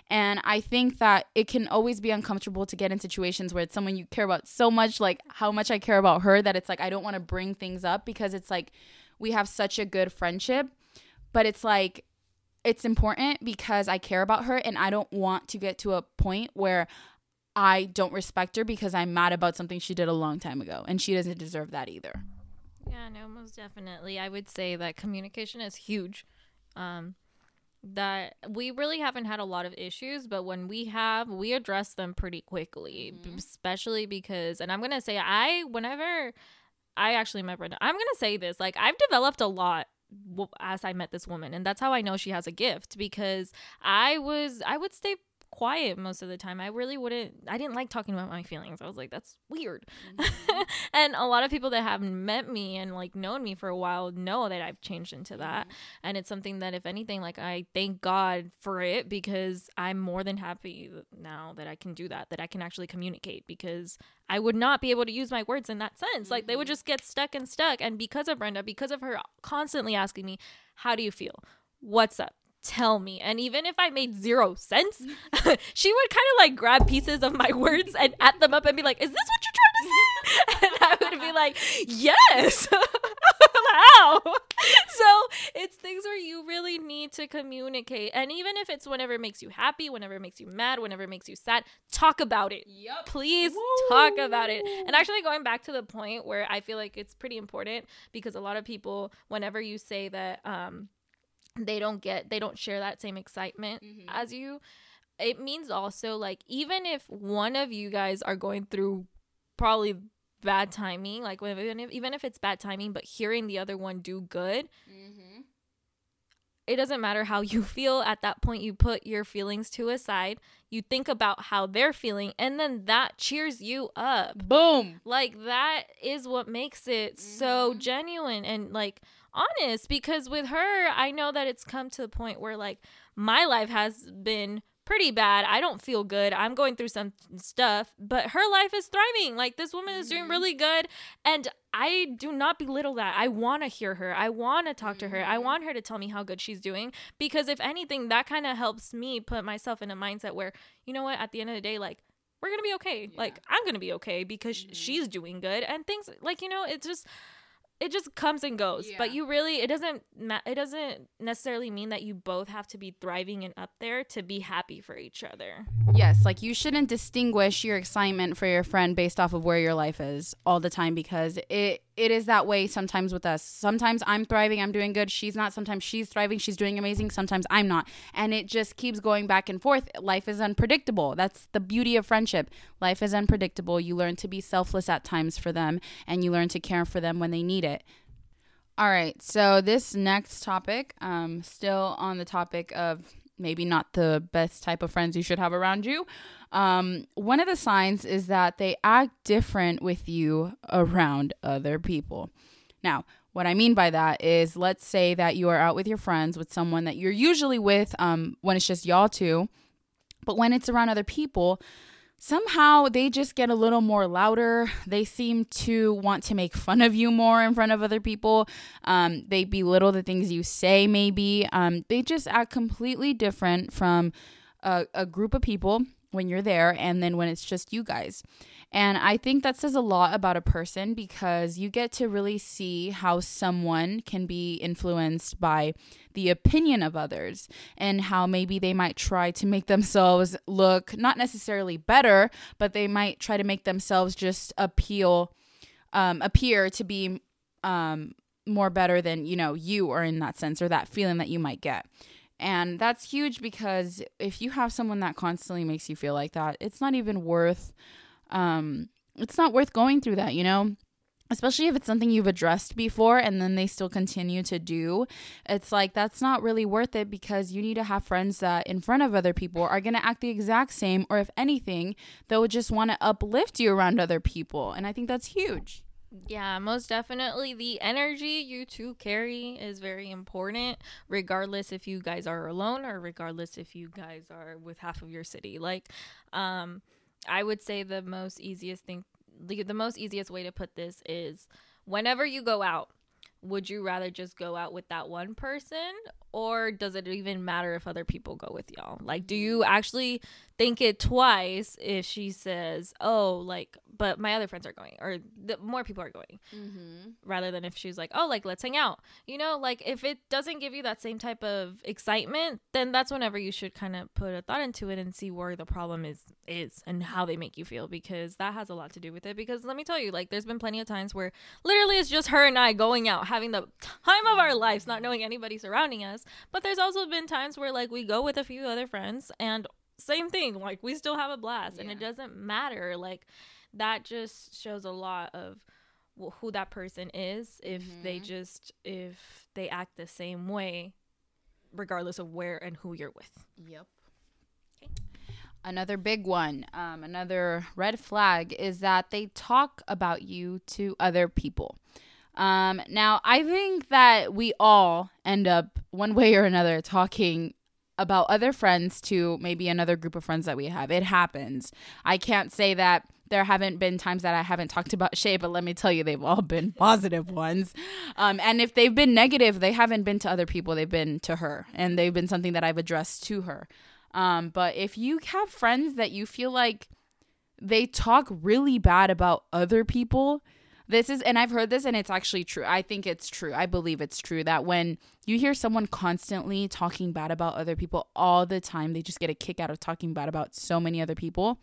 and I think that it can always be uncomfortable to get in situations where it's someone you care about so much, like how much I care about her, that it's like I don't want to bring things up because it's like we have such a good friendship. But it's like it's important because I care about her and I don't want to get to a point where I don't respect her because I'm mad about something she did a long time ago and she doesn't deserve that either. Yeah, no, most definitely. I would say that communication is huge. Um, that we really haven't had a lot of issues, but when we have, we address them pretty quickly, mm-hmm. especially because, and I'm going to say, I, whenever I actually met Brenda, I'm going to say this, like, I've developed a lot as I met this woman, and that's how I know she has a gift because I was, I would stay quiet most of the time. I really wouldn't I didn't like talking about my feelings. I was like that's weird. Mm-hmm. *laughs* and a lot of people that have met me and like known me for a while know that I've changed into that. Mm-hmm. And it's something that if anything like I thank God for it because I'm more than happy now that I can do that that I can actually communicate because I would not be able to use my words in that sense. Mm-hmm. Like they would mm-hmm. just get stuck and stuck and because of Brenda, because of her constantly asking me, "How do you feel?" What's up? Tell me. And even if I made zero sense, *laughs* she would kind of like grab pieces of my *laughs* words and add them up and be like, Is this what you're trying to say? *laughs* and I would be like, Yes. How? so it's things where you really need to communicate. And even if it's whenever it makes you happy, whenever it makes you mad, whenever it makes you sad, talk about it. Yep. Please Woo. talk about it. And actually, going back to the point where I feel like it's pretty important because a lot of people, whenever you say that, um, they don't get they don't share that same excitement mm-hmm. as you it means also like even if one of you guys are going through probably bad timing like even if, even if it's bad timing but hearing the other one do good mm-hmm. it doesn't matter how you *laughs* feel at that point you put your feelings to a side you think about how they're feeling and then that cheers you up boom like that is what makes it mm-hmm. so genuine and like honest because with her, I know that it's come to the point where like my life has been pretty bad. I don't feel good. I'm going through some stuff, but her life is thriving. Like this woman is doing mm-hmm. really good and I do not belittle that. I want to hear her. I want to talk to her. I mm-hmm. want her to tell me how good she's doing because if anything that kind of helps me put myself in a mindset where, you know what, at the end of the day like we're going to be okay. Yeah. Like I'm going to be okay because mm-hmm. she's doing good and things like you know, it's just it just comes and goes yeah. but you really it doesn't it doesn't necessarily mean that you both have to be thriving and up there to be happy for each other yes like you shouldn't distinguish your excitement for your friend based off of where your life is all the time because it it is that way sometimes with us. Sometimes I'm thriving, I'm doing good. She's not. Sometimes she's thriving, she's doing amazing. Sometimes I'm not. And it just keeps going back and forth. Life is unpredictable. That's the beauty of friendship. Life is unpredictable. You learn to be selfless at times for them and you learn to care for them when they need it. All right. So, this next topic, um, still on the topic of maybe not the best type of friends you should have around you. Um, one of the signs is that they act different with you around other people. Now, what I mean by that is, let's say that you are out with your friends with someone that you're usually with um, when it's just y'all two, but when it's around other people, somehow they just get a little more louder. They seem to want to make fun of you more in front of other people. Um, they belittle the things you say, maybe. Um, they just act completely different from a, a group of people when you're there and then when it's just you guys. And I think that says a lot about a person because you get to really see how someone can be influenced by the opinion of others and how maybe they might try to make themselves look not necessarily better, but they might try to make themselves just appeal um, appear to be um, more better than you know you are in that sense or that feeling that you might get and that's huge because if you have someone that constantly makes you feel like that, it's not even worth um it's not worth going through that, you know? Especially if it's something you've addressed before and then they still continue to do. It's like that's not really worth it because you need to have friends that in front of other people are going to act the exact same or if anything, they'll just want to uplift you around other people. And I think that's huge. Yeah, most definitely. The energy you two carry is very important, regardless if you guys are alone or regardless if you guys are with half of your city. Like, um, I would say the most easiest thing, the, the most easiest way to put this is whenever you go out, would you rather just go out with that one person or does it even matter if other people go with y'all? Like, do you actually think it twice if she says, "Oh, like, but my other friends are going," or the more people are going, mm-hmm. rather than if she's like, "Oh, like, let's hang out." You know, like if it doesn't give you that same type of excitement, then that's whenever you should kind of put a thought into it and see where the problem is is and how they make you feel because that has a lot to do with it. Because let me tell you, like, there's been plenty of times where literally it's just her and I going out, having the time of our lives, not knowing anybody surrounding us. But there's also been times where like we go with a few other friends and same thing. Like we still have a blast, yeah. and it doesn't matter. Like that just shows a lot of who that person is if mm-hmm. they just if they act the same way, regardless of where and who you're with. Yep. Okay. Another big one, um, another red flag is that they talk about you to other people. Um, now, I think that we all end up one way or another talking about other friends to maybe another group of friends that we have. It happens. I can't say that there haven't been times that I haven't talked about Shay, but let me tell you, they've all been *laughs* positive ones. Um, and if they've been negative, they haven't been to other people, they've been to her, and they've been something that I've addressed to her. Um, but if you have friends that you feel like they talk really bad about other people, this is, and I've heard this, and it's actually true. I think it's true. I believe it's true that when you hear someone constantly talking bad about other people all the time, they just get a kick out of talking bad about so many other people.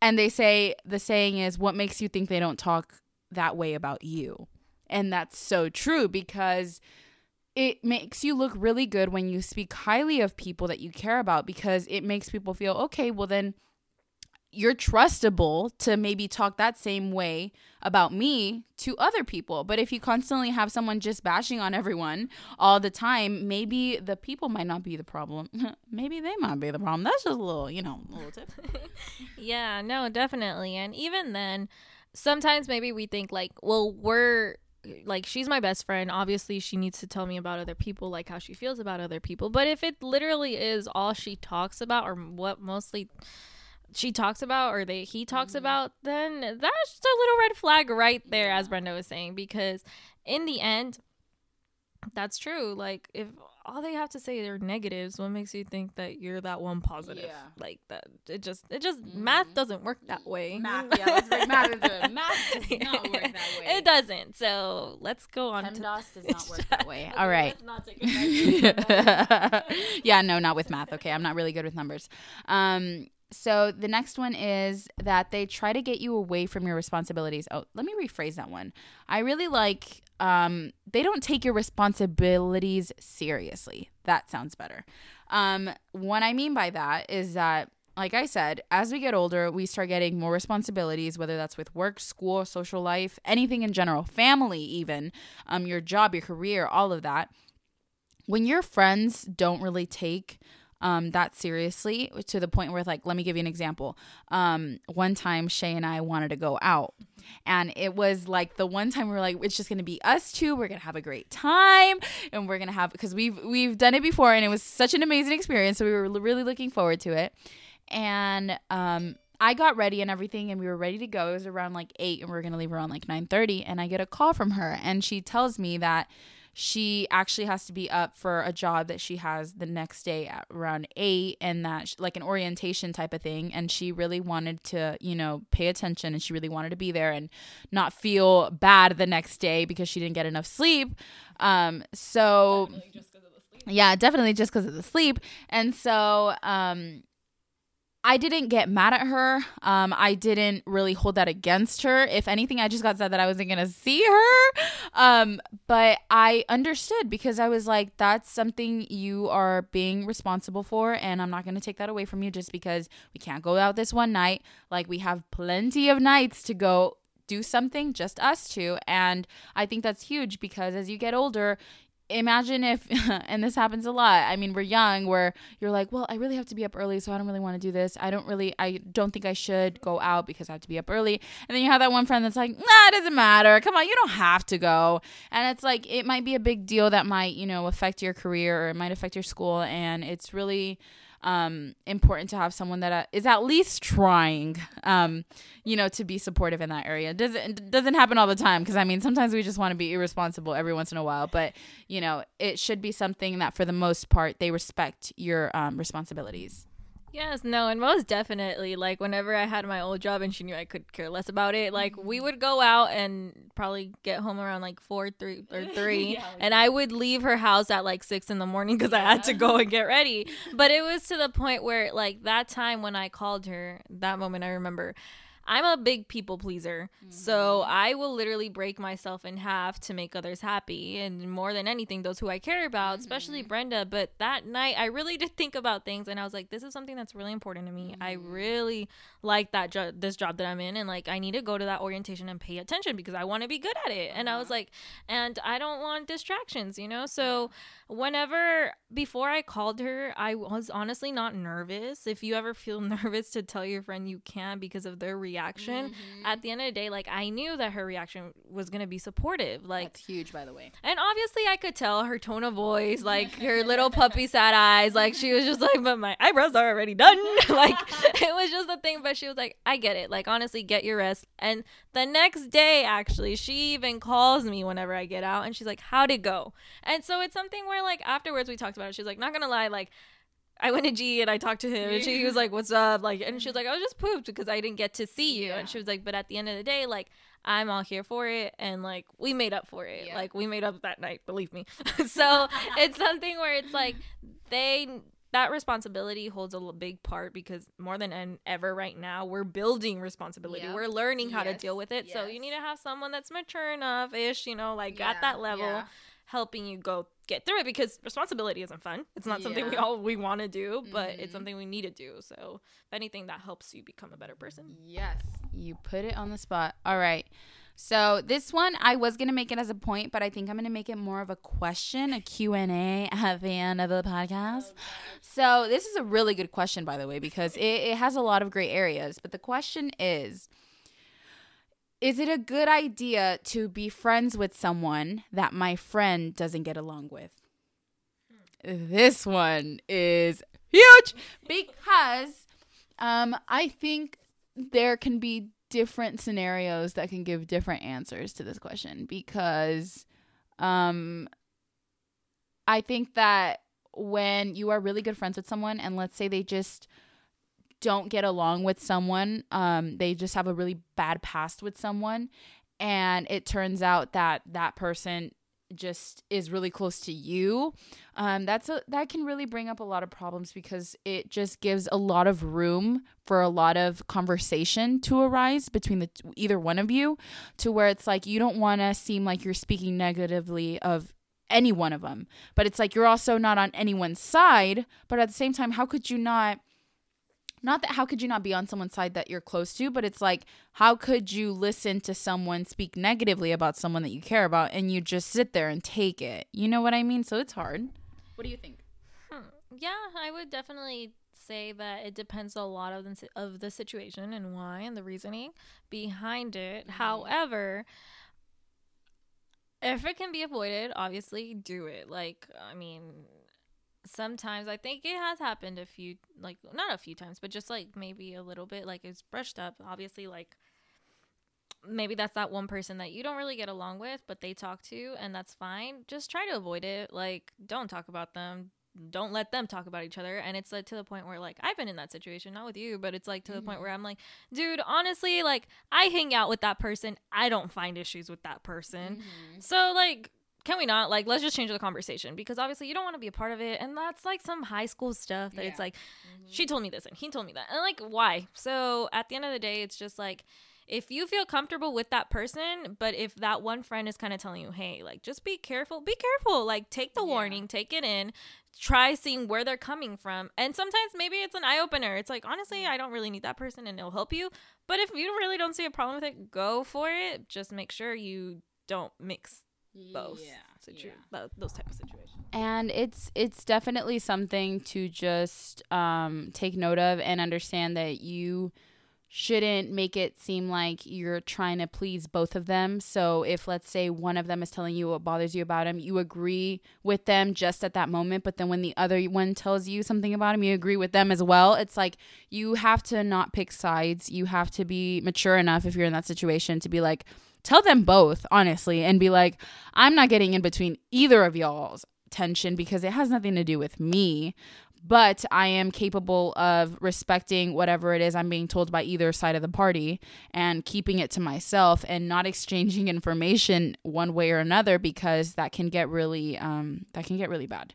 And they say, the saying is, what makes you think they don't talk that way about you? And that's so true because it makes you look really good when you speak highly of people that you care about because it makes people feel, okay, well, then you're trustable to maybe talk that same way about me to other people. But if you constantly have someone just bashing on everyone all the time, maybe the people might not be the problem. *laughs* maybe they might be the problem. That's just a little, you know, a little tip. *laughs* yeah, no, definitely. And even then, sometimes maybe we think like, well, we're like she's my best friend obviously she needs to tell me about other people like how she feels about other people but if it literally is all she talks about or what mostly she talks about or they he talks mm-hmm. about, then that's just a little red flag right there, yeah. as Brenda was saying, because in the end, that's true. Like if all they have to say are negatives, what makes you think that you're that one positive? Yeah. Like that it just it just mm-hmm. math doesn't work that way. Math, yeah, let's break math into *laughs* Math does not work that *laughs* way. It doesn't. So let's go on. PEMDAS to... does *laughs* not work that way. All right. yeah, no, not with math. Okay, I'm not really good with numbers. Um, so the next one is that they try to get you away from your responsibilities. Oh, let me rephrase that one. I really like um, they don't take your responsibilities seriously. That sounds better. Um, what I mean by that is that like I said, as we get older, we start getting more responsibilities, whether that's with work, school, social life, anything in general, family, even, um, your job, your career, all of that. When your friends don't really take um, that seriously to the point where, like, let me give you an example. Um, one time, Shay and I wanted to go out, and it was like the one time we were like, it's just gonna be us two. We're gonna have a great time, and we're gonna have because we've we've done it before, and it was such an amazing experience. So we were really looking forward to it, and um, I got ready and everything and we were ready to go. It was around like 8 and we are going to leave around like 9:30 and I get a call from her and she tells me that she actually has to be up for a job that she has the next day at around eight and that she, like an orientation type of thing. And she really wanted to you know pay attention and she really wanted to be there and not feel bad the next day because she didn't get enough sleep. Um so yeah definitely just because of the sleep. And so um I didn't get mad at her. Um, I didn't really hold that against her. If anything, I just got sad that I wasn't gonna see her. Um, but I understood because I was like, that's something you are being responsible for, and I'm not gonna take that away from you just because we can't go out this one night. Like we have plenty of nights to go do something, just us two. And I think that's huge because as you get older, imagine if *laughs* and this happens a lot i mean we're young where you're like well i really have to be up early so i don't really want to do this. I don't really i don't think i should go out because i have to be up early. And then you have that one friend that's like nah it doesn't matter. Come on you don't have to go. And it's like it might be a big deal that might you know affect your career or it might affect your school and it's really um, important to have someone that uh, at least trying, um, you know, to be supportive in that area. Doesn't doesn't happen all the time because I mean sometimes we just want to be irresponsible every once in a while, but you know it should be something that for the most part they respect your um, responsibilities. Yes, no, and most definitely. Like whenever I had my old job and she knew I could care less about it, like we mm-hmm. would go out and probably get home around like four, three or *laughs* three, Yeah, and I would leave her house at like six in the morning because I had to go and get ready. *laughs* But it was to the point where like that time when I called her, that moment I remember. I'm a big people pleaser. So mm-hmm. I will literally break myself in half to make others happy. And more than anything, those who I care about, especially mm-hmm. Brenda. But that night, I really *laughs* did think about things and I was like, this is something that's really important to me. I mm-hmm. really like that job, this job that I'm in. And like, I need to go to that orientation and pay attention because I want to be good at it. And I was like, and I don't want distractions, you know? So whenever, before I called her, I was honestly not nervous. If you ever feel *laughs* nervous to tell your friend you can because of their reaction, Mm-hmm. at the end of the day, like I knew that her reaction was going to be supportive. Like, That's huge, by the way. and obviously, I could tell her tone of voice, *laughs* like her little puppy sad eyes. Like she was just like, "But my eyebrows are already done." *laughs* like it was just a thing. But she was like, "I get it. Like honestly, get your rest." And the next day, actually, she even calls me whenever I get out, and she's like, "How'd it go?" And so it's something where like afterwards we talked about it. She's like, "Not gonna lie, like." I went to G and I talked to him and she he was *laughs* like, What's up? Like and she was mm-hmm. like, I was just pooped because I didn't get to see you. Yeah. And she was like, But at the end of the day, like I'm all here for it and like we made up for it. Yeah. Like we made up that night, believe me. *laughs* so it's something where it's like they that responsibility holds a big part because more than ever right now we're building responsibility Yep. we're learning how to deal with it so you need to have someone that's mature enough ish you know like at that level yeah. helping you go get through it because responsibility isn't fun it's not something we all we want to do but Mhm. it's something we need to do so if anything that helps you become a better person Yes. You put it on the spot. All right. So this one I was gonna make it as a point, but I think I'm gonna make it more of a question, a Q&A *laughs* at the end of the podcast. So this is a really good question, by the way, because it, it has a lot of great areas. But the question is Is it a good idea to be friends with someone that my friend doesn't get along with? This one is huge because um, I think there can be different scenarios that can give different answers to this question because um, I think that when you are really good friends with someone and let's say they just don't get along with someone, um, they just have a really bad past with someone, and it turns out that that person just is really close to you. Um, that's a that can really bring up a lot of problems because it just gives a lot of room for a lot of conversation to arise between the either one of you to where it's like you don't want to seem like you're speaking negatively of any one of them but it's like you're also not on anyone's side but at the same time how could you not not that how could you not be on someone's side that you're close to, but it's like how could you listen to someone speak negatively about someone that you care about and you just sit there and take it? You know what I mean? So it's hard. What do you think? Hmm. Yeah, I would definitely say that it depends a lot of the, of the situation and why and the reasoning behind it. However, if it can be avoided, obviously do it. Like, I mean, sometimes I think it has happened a few, like, not a few times, but just like maybe a little bit, like it's brushed up. Obviously, like, maybe that's that one person that you don't really get along with, but they talk to, and that's fine. Just try to avoid it. Like, don't talk about them. Don't let them talk about each other. And it's like to the point where, like, I've been in that situation, not with you, but it's like to the point mm-hmm. where I'm like, dude, honestly, like, I hang out with that person. I don't find issues with that person. Mm-hmm. So, like, can we not? Like, let's just change the conversation because obviously you don't want to be a part of it. And that's like some high school stuff that it's Yeah. like, mm-hmm. she told me this and he told me that. And like, why? So at the end of the day, it's just like, if you feel comfortable with that person, but if that one friend is kind of telling you, hey, like, just be careful, be careful, like, take the Yeah. warning, take it in, try seeing where they're coming from. And sometimes maybe it's an eye opener. It's like, honestly, I don't really need that person and it'll help you. But if you really don't see a problem with it, go for it. Just make sure you don't mix both yeah, situ- tho- those type of situations. and it's it's definitely something to just um, take note of and understand that you shouldn't make it seem like you're trying to please both of them. So if let's say one of them is telling you what bothers you about him, you agree with them just at that moment, but then when the other one tells you something about him, you agree with them as well. It's like you have to not pick sides. You have to be mature enough if you're in that situation to be like tell them both honestly and be like I'm not getting in between either of y'all's tension because it has nothing to do with me but I am capable of respecting whatever it is I'm being told by either side of the party and keeping it to myself and not exchanging information one way or another because that can get really um, that can get really bad,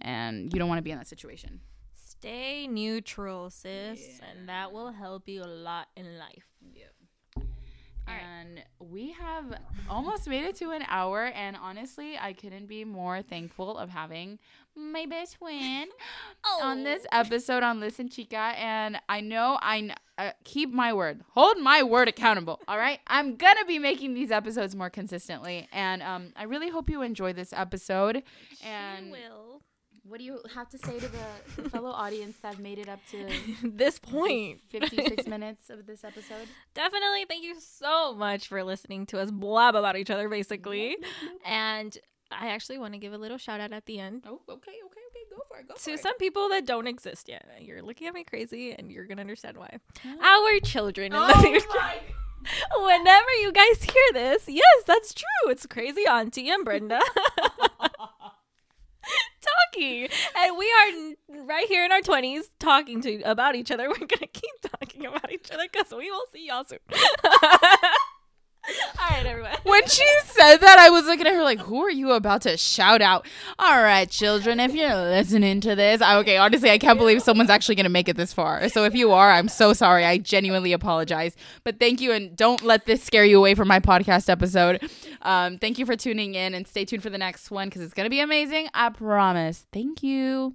and you don't want to be in that situation. Stay neutral, sis, yeah. and that will help you a lot in life. Yep. And we have almost made it to an hour. And honestly, I couldn't be more thankful of having my best friend *gasps* oh. on this episode on Listen Chica. And I know I uh, keep my word, hold my word accountable. All right. I'm going to be making these episodes more consistently. And um, I really hope you enjoy this episode. She and will. What do you have to say to the fellow audience that made it up to *laughs* this point? 56 *laughs* minutes of this episode. Definitely. Thank you so much for listening to us blab about each other, basically. *laughs* and I actually want to give a little shout out at the end. Oh, okay, okay, okay. Go for it. Go to some people that don't exist yet. You're looking at me crazy, and you're gonna understand why. Our children. Oh my. Whenever you guys hear this, yes, that's true. It's crazy Auntie and Brenda. Talking. And we are right here in our 20s talking to about each other. *laughs* We're gonna keep talking about each other because we will see y'all soon *laughs* *laughs* all right, everyone. when she said that, I was looking at her like, "Who are you about to shout out?" All right, children, if you're listening to this, I, okay, honestly, I can't believe someone's actually gonna make it this far. So if you are, I'm so sorry. I genuinely apologize. But thank you, and don't let this scare you away from my podcast episode. Um, thank you for tuning in, and stay tuned for the next one because it's gonna be amazing. I promise. Thank you.